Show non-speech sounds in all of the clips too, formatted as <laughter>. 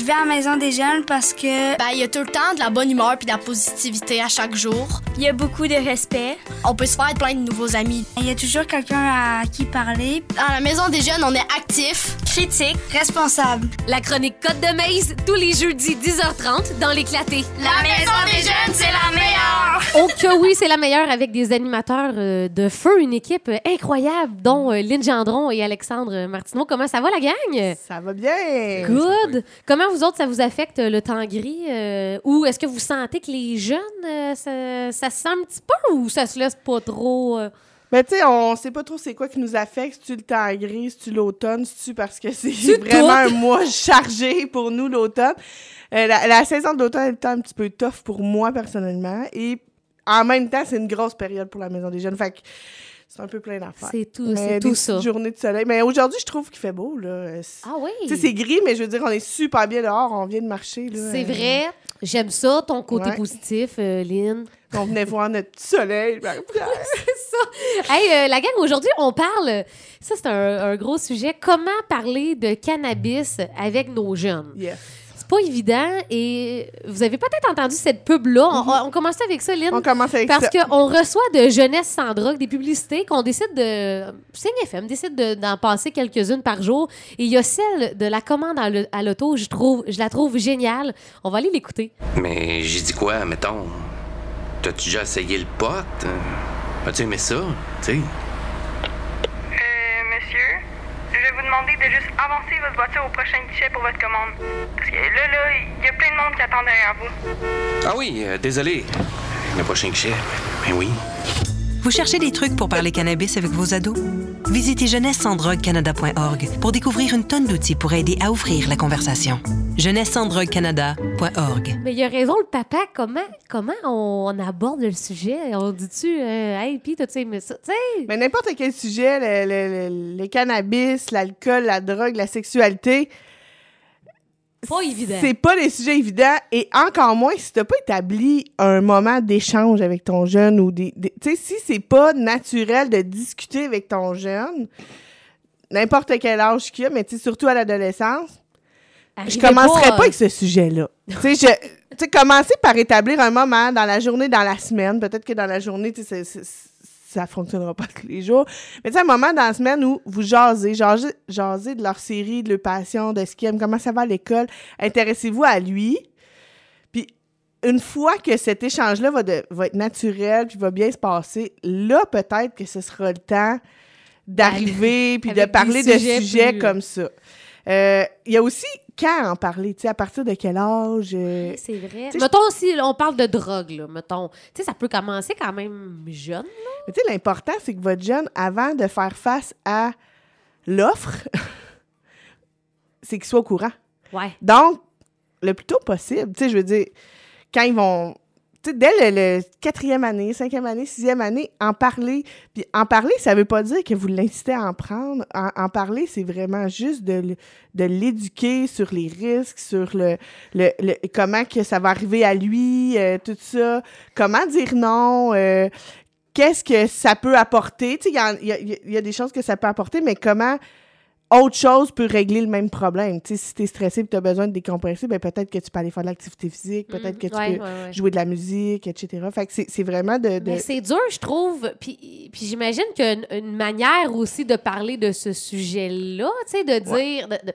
Je vais à la maison des jeunes parce que Ben, il y a tout le temps de la bonne humeur puis de la positivité à chaque jour. il y a beaucoup de respect. On peut se faire plein de nouveaux amis. Il y a toujours quelqu'un à qui parler. À la maison des jeunes, on est actifs. Critique, responsable. La chronique Côte de Maze, tous les jeudis 10h30 dans l'éclaté. La maison des jeunes, c'est la meilleure! Oh que oui, c'est la meilleure avec des animateurs euh, de feu, une équipe euh, incroyable, dont euh, Lynn Gendron et Alexandre Martineau. Comment ça va, la gang? Ça va bien. Good. Comment vous autres, ça vous affecte euh, le temps gris? euh, ou est-ce que vous sentez que les jeunes, euh, ça, ça se sent un petit peu ou ça se laisse pas trop? euh? Mais tu sais, on sait pas trop c'est quoi qui nous affecte. Si tu le temps gris, si tu l'automne, si tu parce que c'est <laughs> vraiment un mois chargé pour nous l'automne? La, la saison d'automne est un petit peu tough pour moi personnellement et en même temps, c'est une grosse période pour la maison des jeunes. Fait que c'est un peu plein d'affaires. C'est tout, c'est tout ça. journées de soleil. Mais aujourd'hui, je trouve qu'il fait beau là. C'est- Ah oui. Tu sais, c'est gris, mais je veux dire, on est super bien dehors. On vient de marcher. là. C'est vrai. J'aime ça, ton côté Ouais. positif, euh, Lynn. On venait voir notre petit soleil. <laughs> Marie-Pierre. Hey, euh, la gang, aujourd'hui, on parle, ça c'est un, un gros sujet, comment parler de cannabis avec nos jeunes? yes. C'est pas évident et vous avez peut-être entendu cette pub-là. On, on commence avec ça, Lynn. On commence avec Parce ça. qu'on reçoit de Jeunesse sans drogue des publicités qu'on décide de. CNFM décide de- d'en passer quelques-unes par jour. Et il y a celle de la commande à l'auto, je, trouve, je la trouve géniale. On va aller l'écouter. Mais j'ai dit quoi, mettons? T'as-tu déjà essayé le pot? As-tu aimé ça? Tu sais? Euh, monsieur, je vais vous demander de juste avancer votre voiture au prochain guichet pour votre commande. Parce que là, là, il y a plein de monde qui attend derrière vous. Ah oui, euh, désolé. Le prochain guichet. Ben oui. Vous cherchez des trucs pour parler cannabis avec vos ados? Visitez jeunesse-sans-drogue-canada.org pour découvrir une tonne d'outils pour aider à ouvrir la conversation. jeunesse-sans-drogue-canada.org. Mais il a raison, le papa. Comment, comment on, aborde le sujet? On dit-tu, euh, hey, puis t'as-tu aimé ça? Tu sais, Mais n'importe quel sujet, le, le- le- le cannabis, l'alcool, la drogue, la sexualité, pas évident. c'est pas des sujets évidents. Et encore moins si t'as pas établi un moment d'échange avec ton jeune ou des. des- tu sais, si c'est pas naturel de discuter avec ton jeune, n'importe quel âge qu'il a, mais tu sais, surtout à l'adolescence, je commencerai pas, euh, avec ce sujet-là. tu sais, je- tu sais, commencer par établir un moment dans la journée, dans la semaine. Peut-être que dans la journée, tu sais, ça fonctionnera pas <laughs> tous les jours. Mais tu sais, un moment dans la semaine où vous jasez, jasez, jasez de leur série, de leur passion, de ce qu'ils aiment, comment ça va à l'école. Intéressez-vous à lui. Puis une fois que cet échange-là va, de- va être naturel, puis va bien se passer, là, peut-être que ce sera le temps d'arriver, puis de parler de sujets plus- comme ça. Euh, Il y a aussi quand en parler, tu sais, à partir de quel âge. euh, C'est vrai. Mettons, si on parle de drogue, là, mettons. Tu sais, ça peut commencer quand même jeune. Mais tu sais, l'important, c'est que votre jeune, avant de faire face à l'offre, <laughs> c'est qu'il soit au courant. Ouais. Donc, le plus tôt possible, tu sais, je veux dire, quand ils vont, dès le, le quatrième année, cinquième année, sixième année, en parler. Puis en parler, ça veut pas dire que vous l'incitez à en prendre. En, en parler, c'est vraiment juste de, de l'éduquer sur les risques, sur le, le, le- comment que ça va arriver à lui, euh, tout ça. Comment dire non, euh, qu'est-ce que ça peut apporter? Tu sais, il y y, y a des choses que ça peut apporter, mais comment autre chose peut régler le même problème. Tu sais, si tu es stressé et tu as besoin de décompresser, ben peut-être que tu peux aller faire de l'activité physique, peut-être que tu Mm, Ouais, peux ouais, ouais. jouer de la musique, etc. Fait que c'est c'est vraiment de... de- Mais c'est dur, je trouve. Puis, puis j'imagine qu'une une manière aussi de parler de ce sujet-là, tu sais, de dire. de- de-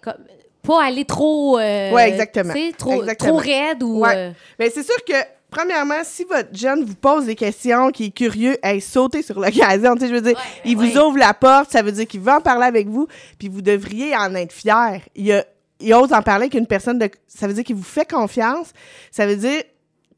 comme- pas aller trop. euh, Ouais, exactement. tu sais, Trop, Exactement. trop raide ou. Ouais. euh, Ben, c'est sûr que, premièrement, si votre jeune vous pose des questions, qui est curieux, hey, sautez sur l'occasion. Tu sais, je veux dire, il vous ouvre la porte, ça veut dire qu'il veut en parler avec vous, puis vous devriez en être fier. Il, a- il ose en parler avec une personne de. Ça veut dire qu'il vous fait confiance. Ça veut dire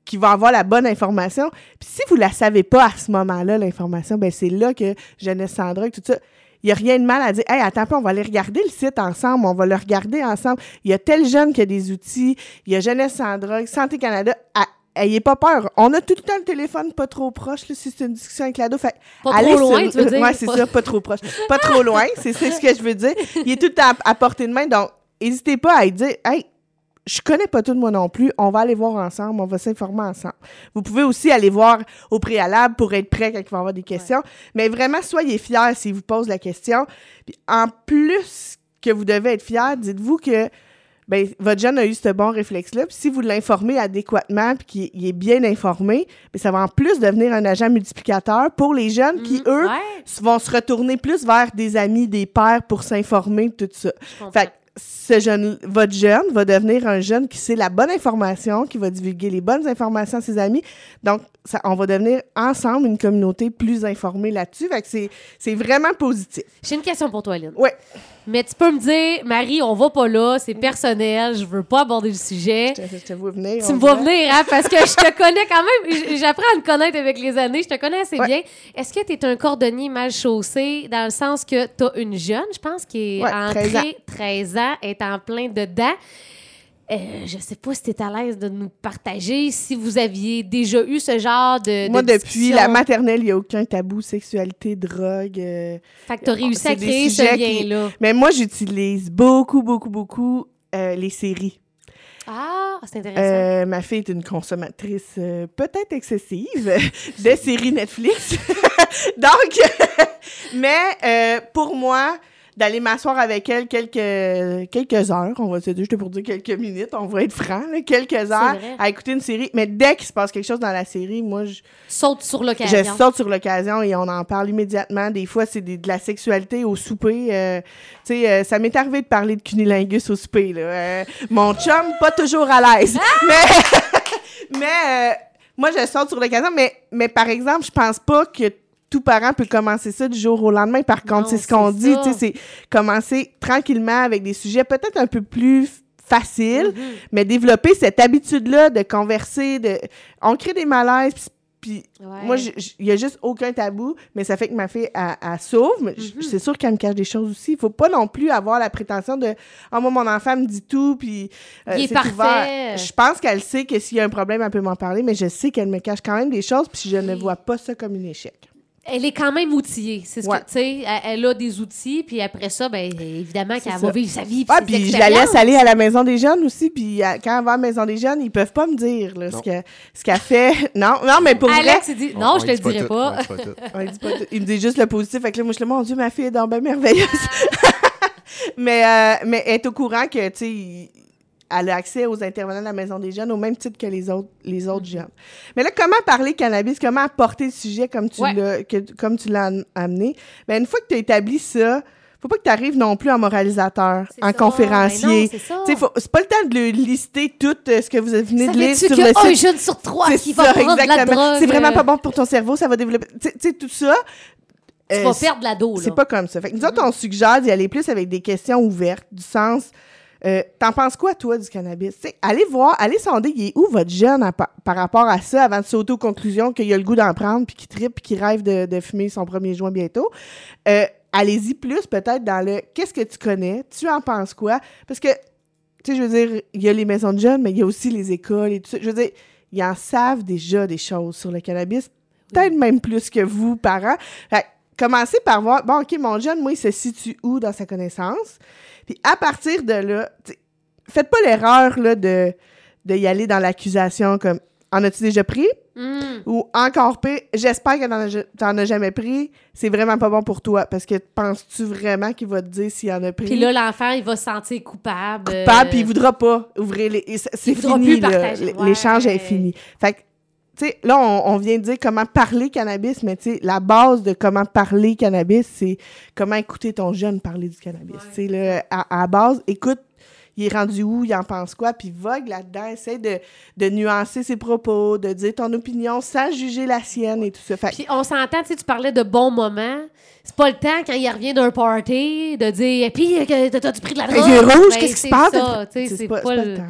qu'il va avoir la bonne information. Puis si vous la savez pas à ce moment-là, l'information, ben c'est là que Jeunesse sans drogue, tout ça. Il n'y a rien de mal à dire, hey, attends pas, on va aller regarder le site ensemble, on va le regarder ensemble. Il y a tel jeune qui a des outils, il y a Jeunesse sans drogue, Santé Canada. À- Ayez pas peur. On a tout le temps le téléphone pas trop proche, là, si c'est une discussion avec l'ado. Fait, Pas allez trop loin, sur- tu veux dire? Ouais, c'est ça, pas trop proche. Pas trop <laughs> loin, c'est ce que je veux dire. Il est tout le temps à, à portée de main, donc n'hésitez pas à lui dire, hey, je connais pas tout moi non plus, on va aller voir ensemble, on va s'informer ensemble. Vous pouvez aussi aller voir au préalable pour être prêt quand il va y avoir des questions, mais vraiment, soyez fiers s'il vous pose la question. Puis en plus que vous devez être fiers, dites-vous que ben, votre jeune a eu ce bon réflexe-là. Puis si vous l'informez adéquatement puis qu'il il est bien informé, ben, ça va en plus devenir un agent multiplicateur pour les jeunes qui, eux, Ouais, s- vont se retourner plus vers des amis, des pères pour s'informer, tout ça. Fait ce jeune, votre jeune va devenir un jeune qui sait la bonne information, qui va divulguer les bonnes informations à ses amis. Donc, ça, on va devenir ensemble une communauté plus informée là-dessus. Fait que c'est, vraiment positif. J'ai une question pour toi, Lynn. Ouais. Mais tu peux me dire, Marie, on va pas là, c'est personnel, je veux pas aborder le sujet. Je, je te vois venir. Tu me vois venir, hein, parce que je te <laughs> connais quand même. J'apprends à me connaître avec les années. Je te connais assez Ouais. bien. Est-ce que tu es un cordonnier mal chaussé dans le sens que tu as une jeune, je pense, qui est Ouais, entrée 13 ans. 13 ans, est en plein dedans? Euh, je sais pas si tu es à l'aise de nous partager si vous aviez déjà eu ce genre de. Moi, de depuis la maternelle, il n'y a aucun tabou, sexualité, drogue. euh, Fait que tu as réussi c'est à créer ce qui- lien-là. Mais moi, j'utilise beaucoup, beaucoup, beaucoup euh, les séries. Ah, c'est intéressant. Euh, ma fille est une consommatrice euh, peut-être excessive <laughs> de séries Netflix. <laughs> Donc, <laughs> mais euh, pour moi, d'aller m'asseoir avec elle quelques, quelques heures, on va se dire, je te pour dire quelques minutes, on va être franc, là, quelques heures à écouter une série. Mais dès qu'il se passe quelque chose dans la série, moi, je, Saute sur je l'occasion. saute sur l'occasion et on en parle immédiatement. Des fois, c'est de la sexualité au souper. euh, tu sais, euh, ça m'est arrivé de parler de cunilingus au souper. Là. Euh, mon chum, pas toujours à l'aise. <laughs> Mais, <laughs> mais euh, moi, je saute sur l'occasion. Mais, mais par exemple, je pense pas que tout parent peut commencer ça du jour au lendemain. Par contre, c'est ce qu'on dit. ça. tu sais, C'est commencer tranquillement avec des sujets peut-être un peu plus faciles, Mhm. mais développer cette habitude-là de converser. De... On crée des malaises. puis- Ouais. moi, il n'y a juste aucun tabou, mais ça fait que ma fille, elle, elle sauve. J- Mhm. c'est sûr qu'elle me cache des choses aussi. Il faut pas non plus avoir la prétention de « Ah, moi, mon enfant me dit tout, puis euh, c'est parfait. Je pense qu'elle sait que s'il y a un problème, elle peut m'en parler, mais je sais qu'elle me cache quand même des choses, puis je ne vois pas ça comme un échec. Elle est quand même outillée. C'est ce Ouais. que, tu sais, elle, elle a des outils, puis après ça, ben, évidemment qu'elle va vivre sa vie. Ah, puis je la laisse aller à la maison des jeunes aussi, puis à- quand elle va à la maison des jeunes, ils peuvent pas me dire là, ce Non. que- ce qu'elle fait. <laughs> Non, non, mais pour vrai, Alex, il dit non, On- je on te le pas dirai tout, pas. on dit pas tout. <laughs> Ouais, il, me dit juste le positif. Fait que là, moi, je suis là, mon Dieu, ma fille est donc bien merveilleuse. <laughs> mais, euh, mais elle est au courant que, tu sais, elle a accès aux intervenants de la Maison des Jeunes au même titre que les autres, les autres Mm-hmm. jeunes. Mais là, comment parler cannabis? Comment apporter le sujet comme tu Ouais. l'as que- comme tu l'as am- amené? Ben, une fois que tu as établi ça, faut pas que tu arrives non plus en moralisateur, en ça. conférencier. Ben c'est ça. Tu sais, faut- c'est pas le temps de le lister tout euh, ce que vous venez de lire sur le qu'un site. jeune sur trois qui va ça, prendre de la exactement. drogue... C'est vraiment pas euh, bon pour ton cerveau, ça va développer. Tu sais- tu sais, tout ça. Tu euh, vas perdre la dos, là. c'est pas comme ça. Fait que nous autres, on suggère d'y aller plus avec des questions ouvertes, du sens. Euh, T'en penses quoi, toi, du cannabis? Allez voir, allez sonder, il est où votre jeune à par rapport à ça avant de sauter aux conclusions qu'il a le goût d'en prendre, puis qu'il tripe, puis qu'il rêve de, de fumer son premier joint bientôt? Euh, Allez-y plus peut-être dans le qu'est-ce que tu connais, tu en penses quoi? Parce que, tu sais, je veux dire, il y a les maisons de jeunes, mais il y a aussi les écoles et tout ça. Je veux dire, ils en savent déjà des choses sur le cannabis, peut-être même plus que vous, parents. Fait commencez par voir, bon, OK, mon jeune, moi, il se situe où dans sa connaissance? Puis à partir de là, faites pas l'erreur là, de, de y aller dans l'accusation comme En as-tu déjà pris? Hum. Ou encore pire, j'espère que t'en as, as jamais pris, c'est vraiment pas bon pour toi. Parce que penses-tu vraiment qu'il va te dire s'il en a pris? Puis là, l'enfant, il va se sentir coupable. coupable, euh, puis il voudra pas ouvrir les. c'est- fini, L'échange Ouais. est fini. Fait que, sais, là, on, on vient de dire comment parler cannabis, mais tu sais, la base de comment parler cannabis, c'est comment écouter ton jeune parler du cannabis. Tu sais, à, à base, écoute, il est rendu où, il en pense quoi, puis vogue là-dedans, essaie de, de nuancer ses propos, de dire ton opinion sans juger la sienne et tout ça. Fait Puis on s'entend, tu sais, tu parlais de bons moments. C'est pas le temps, quand il revient d'un party, de dire Et puis, t'as- t'as-tu pris de la drogue? yeux rouges, Ben, qu'est-ce qui se passe? C'est pas, pas, pas le le temps.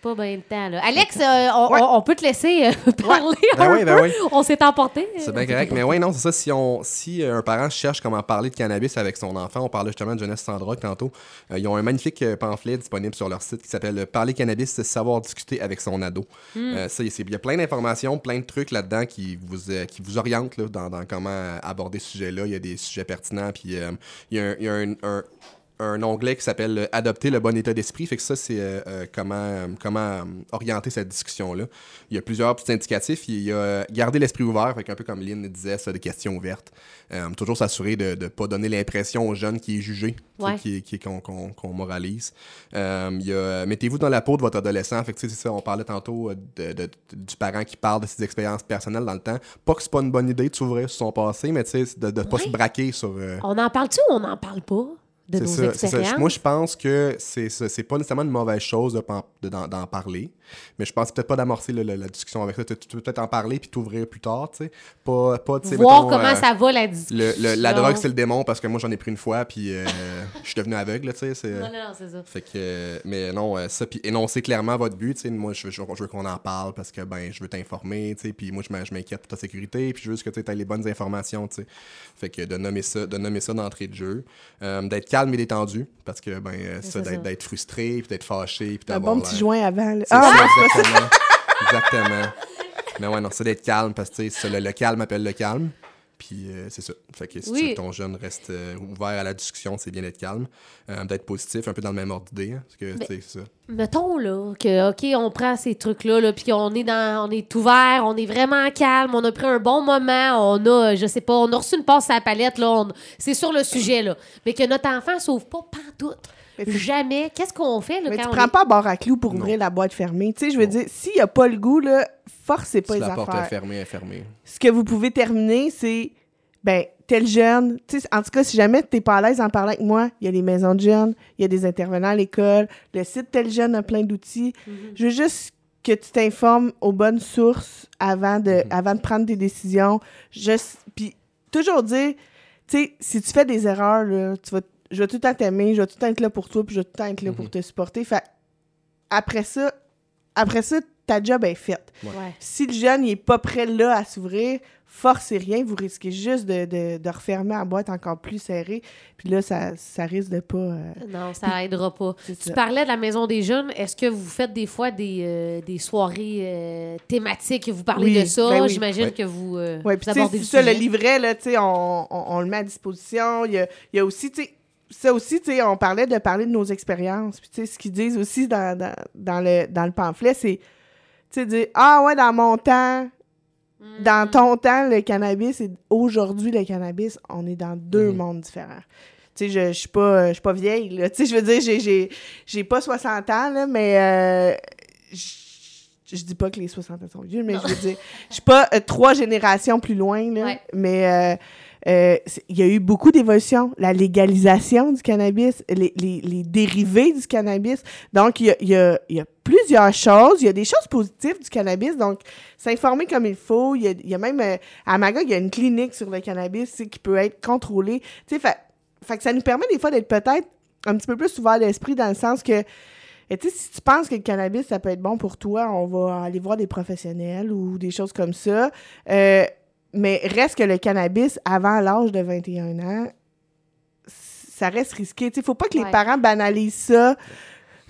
C'est pas bien le temps, là. Alex, euh, on, Ouais. on- on peut te laisser euh, <laughs> parler Ben un oui, ben peu. oui. On s'est emporté. C'est bien correct. Mais oui, non, c'est ça. Si, on, si euh, un parent cherche comment parler de cannabis avec son enfant, on parlait justement de Jeunesse sans drogue tantôt. ils ont un magnifique pamphlet disponible sur leur site qui s'appelle Parler cannabis, c'est savoir discuter avec son ado. Ça, c'est- il y a plein d'informations, plein de trucs là-dedans qui vous, qui vous orientent là, dans, dans comment aborder ce sujet-là. Il y a des sujets pertinents. Puis il y a un. il y a un- un- un onglet qui s'appelle Adopter le bon état d'esprit. Fait que ça, c'est euh, euh, comment, euh, comment orienter cette discussion-là. Il y a plusieurs petits indicatifs. Il y a garder l'esprit ouvert, fait un peu comme Lynn disait, ça, des questions ouvertes. Euh, toujours s'assurer de ne pas donner l'impression aux jeunes qui est jugé, Ouais. qui, qui, qu'on, qu'on- qu'on moralise. Euh, il y a mettez-vous dans la peau de votre adolescent. Fait que, c'est ça, on parlait tantôt de, de- du parent qui parle de ses expériences personnelles dans le temps. Pas que c'est pas une bonne idée de s'ouvrir sur son passé, mais tu sais, de ne pas se braquer sur. On en parle-tu ou on n'en parle pas? De nos ça? Moi, je pense que c'est pas nécessairement une mauvaise chose de de- d'en d'en parler, mais je pense peut-être pas d'amorcer la discussion avec ça. Tu, tu peux peut-être en parler puis t'ouvrir plus tard, tu sais. Pas, pas Voir mettons, comment euh, ça va la discussion. le- le- la drogue, c'est le démon parce que moi, j'en ai pris une fois puis euh, je suis devenu aveugle, tu sais. Non, non, non, c'est ça. Fait que, mais non, euh, ça, puis énoncer clairement votre but, tu sais, moi, je veux, je veux- je veux qu'on en parle parce que, ben, je veux t'informer, tu sais, puis moi, je m'in- je m'inquiète pour ta sécurité, puis je veux juste que tu aies les bonnes informations, tu sais. Fait que de nommer ça, de nommer ça d'entrée de jeu, Euh, d'être calme et détendu, parce que, ben, euh, ça, c'est ça. d'être frustré, puis d'être fâché, puis Un d'avoir bon petit joint avant. là. Ah, ça, exactement. exactement. Mais ouais, non, c'est d'être calme, parce que, le, le calme appelle le calme. Puis euh, c'est ça. Fait que si tu veux que ton jeune reste euh, ouvert à la discussion, c'est bien d'être calme. Euh, d'être positif, un peu dans le même ordre d'idée. hein, parce que, c'est ça. Mettons là que OK, on prend ces trucs là, là puis qu'on est dans on est ouvert, on est vraiment calme, on a pris un bon moment, on a je sais pas, on a reçu une passe à la palette là, on- c'est sur le sujet là, mais que notre enfant s'ouvre pas pantoute. Jamais. Qu'est-ce qu'on fait là Mais quand tu on prends est- pas barre à clous pour Non. ouvrir la boîte fermée. Tu sais, je veux dire, s'il n'y a pas le goût, là, forcez pas Si les la porte est affaires. fermée, elle est fermée. Ce que vous pouvez terminer, c'est, ben, tel jeune, tu sais, en tout cas, si jamais tu n'es pas à l'aise d'en parler avec moi, il y a les maisons de jeunes, il y a des intervenants à l'école, le site tel jeune a plein d'outils. Mhm. Je veux juste que tu t'informes aux bonnes sources avant de, Mhm. avant de prendre tes décisions. Juste, puis toujours dire, tu sais, si tu fais des erreurs, là, tu vas, je vais tout le temps t'aimer, je vais tout le temps être là pour toi, puis je vais tout le temps être là pour Mhm. te supporter. Fait après ça, après ça, ta job est faite. Ouais. Si le jeune n'est pas prêt là à s'ouvrir, forcez rien, vous risquez juste de, de, de refermer la boîte encore plus serrée. Puis là, ça, ça risque de pas. euh, Non, ça aidera pas. Tu ça. parlais de la maison des jeunes. Est-ce que vous faites des fois des, euh, des soirées euh, thématiques? Vous parlez Oui, de ça. ben oui. J'imagine Ouais. que vous, euh, Oui, vous puis tu sais, abordez c'est le ça, le livret, là, tu sais, on, on, on le met à disposition. Il y a, il y a aussi, tu sais, ça aussi, tu sais, on parlait de parler de nos expériences. Puis, tu sais, ce qu'ils disent aussi dans, dans, dans le, dans le pamphlet, c'est, tu sais, dire, ah ouais, dans mon temps, Mm. dans ton temps, le cannabis, et aujourd'hui, le cannabis, on est dans deux Mhm. mondes différents. Tu sais, je, je suis pas, je suis pas vieille, là. <laughs> Tu sais, je veux dire, j'ai, j'ai, j'ai pas 60 ans, là, mais euh, je, je dis pas que les 60 ans sont vieux, mais je veux dire, je suis pas euh, trois générations plus loin, là. Ouais. Mais euh, euh, il y a eu beaucoup d'évolutions. La légalisation du cannabis, les, les- les dérivés du cannabis. Donc, il y a, il y a- il y a plusieurs choses. Il y a des choses positives du cannabis. Donc, s'informer comme il faut. Il y a, il y a même, euh, à Magog, il y a une clinique sur le cannabis qui peut être contrôlée. Tu sais, fait, fait que ça nous permet des fois d'être peut-être un petit peu plus ouvert d'esprit dans le sens que, et tu sais, si tu penses que le cannabis, ça peut être bon pour toi, on va aller voir des professionnels ou des choses comme ça. Euh, mais reste que le cannabis, avant l'âge de 21 ans, ça reste risqué. Il ne faut pas que les Ouais. parents banalisent ça,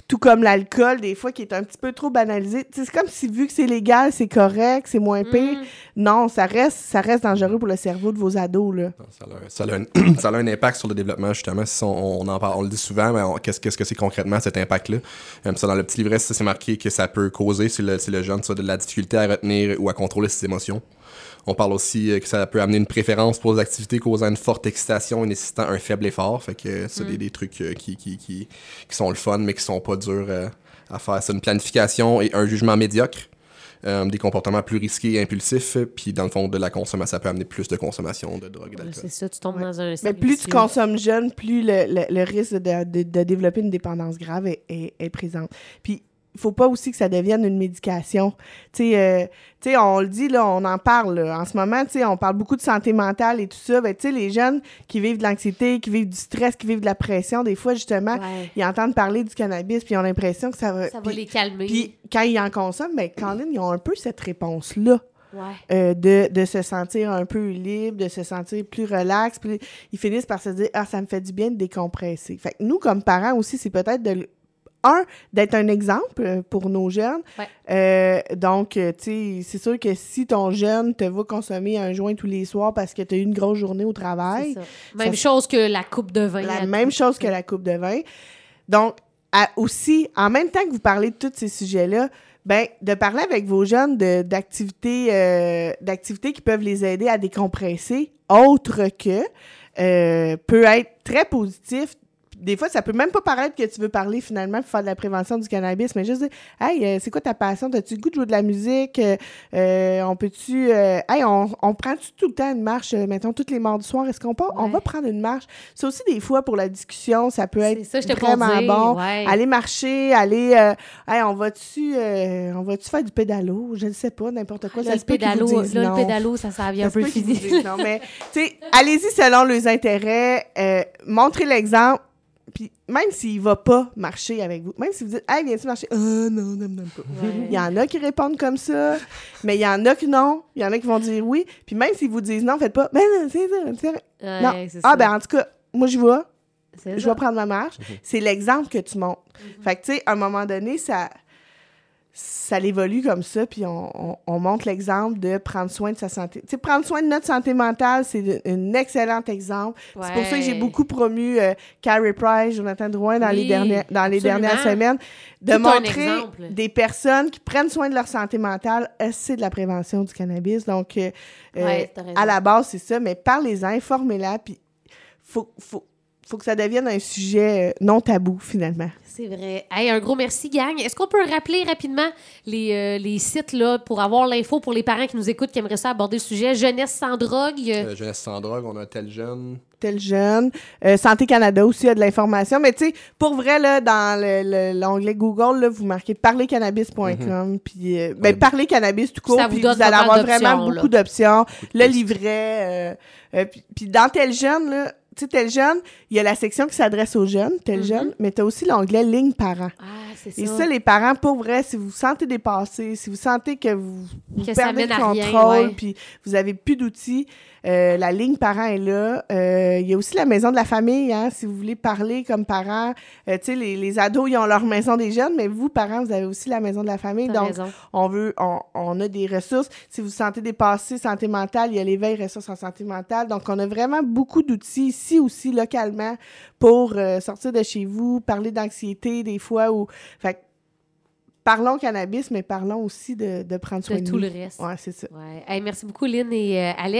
tout comme l'alcool, des fois, qui est un petit peu trop banalisé. C'est comme si, vu que c'est légal, c'est correct, c'est moins pire. Mm. Non, ça reste, ça reste dangereux pour le cerveau de vos ados. Là. Ça a, un- ça a un, <clears throat> ça a un impact sur le développement, justement. Si on, on en parle, on le dit souvent, mais on- qu'est-ce qu'est-ce que c'est concrètement cet impact-là? Euh, ça, dans le petit livret, ça, c'est marqué que ça peut causer, si le, si le jeune, ça, de la difficulté à retenir ou à contrôler ses émotions. On parle aussi euh, que ça peut amener une préférence pour les activités causant une forte excitation et nécessitant un faible effort. Fait que euh, c'est des, des trucs euh, qui, qui, qui, qui sont le fun, mais qui sont pas durs à faire. C'est une planification et un jugement médiocre. Euh, des comportements plus risqués et impulsifs, puis dans le fond de la consommation, ça peut amener plus de consommation de drogue et d'alcool. C'est ça, tu tombes Ouais. dans un Mais plus tu consommes jeune, plus le, le- le risque de, de- de développer une dépendance grave est, est, est présent. Puis, faut pas aussi que ça devienne une médication. Tu sais, euh, on le dit, là, on en parle. là. En ce moment, tu sais, on parle beaucoup de santé mentale et tout ça. Ben, tu sais, les jeunes qui vivent de l'anxiété, qui vivent du stress, qui vivent de la pression, des fois, justement, Ouais. ils entendent parler du cannabis, puis ils ont l'impression que ça va... Ça va les calmer. Puis, quand ils en consomment, ben, Colin, ils ont un peu cette réponse-là. Ouais. euh, de, de se sentir un peu libre, de se sentir plus relax. Puis ils finissent par se dire Ah, ça me fait du bien de décompresser. Fait que nous, comme parents aussi, c'est peut-être de un, d'être un exemple pour nos jeunes. Ouais. Euh, donc, euh, tu sais, c'est sûr que si ton jeune te voit consommer un joint tous les soirs parce que tu as eu une grosse journée au travail, ça. Même Ça- chose que la coupe de vin. la même chose que la coupe de vin. Donc, à- aussi, en même temps que vous parlez de tous ces sujets-là, ben, de parler avec vos jeunes d'activités euh, d'activités qui peuvent les aider à décompresser, autre que, euh, peut être très positif. Des fois, ça peut même pas paraître que tu veux parler finalement pour faire de la prévention du cannabis, mais juste dire Hey, euh, c'est quoi ta passion? T'as-tu le goût de jouer de la musique? Euh, euh, on peut-tu. euh, hey, on, on prend-tu tout le temps une marche, euh, mettons, tous les mardis soirs? Est-ce qu'on peut, on Ouais. va prendre une marche? C'est aussi des fois pour la discussion, ça peut être ça, vraiment bon. ouais. Aller marcher, aller. euh, hey, on va-tu euh, on va-tu faire du pédalo? Je ne sais pas, n'importe quoi. Là, ça le se pédalo, là, non. le pédalo, ça, ça vient un peu fini. non, mais tu sais, allez-y selon leurs intérêts, euh, montrez l'exemple. Puis même s'il va pas marcher avec vous, même si vous dites Hey, viens-tu marcher? Ah non, non, non, pas. Il y en a qui répondent comme ça, mais il y en a qui non. Il y en a qui vont dire oui. Puis même s'ils vous disent non, faites pas. Ben non, c'est ça. c'est vrai. Ouais, non. Ah, ça. ben en tout cas, moi, je vois C'est je vais prendre ma marche. C'est l'exemple que tu montres. Fait que, tu sais, à un moment donné, ça, ça évolue comme ça, puis on, on- on montre l'exemple de prendre soin de sa santé. Tu sais, prendre soin de notre santé mentale, c'est un excellent exemple. C'est pour ça que j'ai beaucoup promu euh, Carrie Price, Jonathan Drouin dans les, dernières, dans les absolument. dernières semaines, de Tout montrer des personnes qui prennent soin de leur santé mentale. C'est de la prévention du cannabis. Donc, euh, euh, Ouais, à la base, c'est ça, mais parlez-en, informez-la, puis faut, faut, faut que ça devienne un sujet euh, non tabou, finalement. C'est vrai. Hey, un gros merci, gang. Est-ce qu'on peut rappeler rapidement les, euh, les sites là, pour avoir l'info pour les parents qui nous écoutent, qui aimeraient ça aborder le sujet? Jeunesse sans drogue. euh, jeunesse sans drogue, on a tel jeune. Tel jeune. Euh, Santé Canada aussi a de l'information, mais tu sais, pour vrai, là, dans le- le- l'onglet Google, là, vous marquez parlercannabis.com, puis euh, ben, Ouais. parler cannabis tout Puis court, ça vous puis donne vous allez avoir vraiment beaucoup d'options. Le livret, euh, euh, puis, puis dans tel jeune, là, tu sais, tel jeune, il y a la section qui s'adresse aux jeunes, tel Mhm. jeune, mais tu as aussi l'onglet ligne parents. Ah, c'est ça. Et ça, les parents, pour vrai, si vous vous sentez dépassé, si vous sentez que vous, vous Que perdez le contrôle, puis vous avez plus d'outils, euh, la ligne parent est là. Euh, Il y a aussi la maison de la famille, hein, si vous voulez parler comme parent. Euh, tu sais, les, les ados, ils ont leur maison des jeunes, mais vous, parents, vous avez aussi la maison de la famille. Donc, raison. on veut, on, on a des ressources. Si vous vous sentez dépassé, santé mentale, il y a l'éveil ressources en santé mentale. Donc, on a vraiment beaucoup d'outils ici aussi, localement, pour euh, sortir de chez vous, parler d'anxiété des fois. Ou... Fait parlons cannabis, mais parlons aussi de, de prendre soin De de, tout nous. le reste. Ouais, c'est ça. Ouais. Hey, merci beaucoup, Lynn et euh, Alex.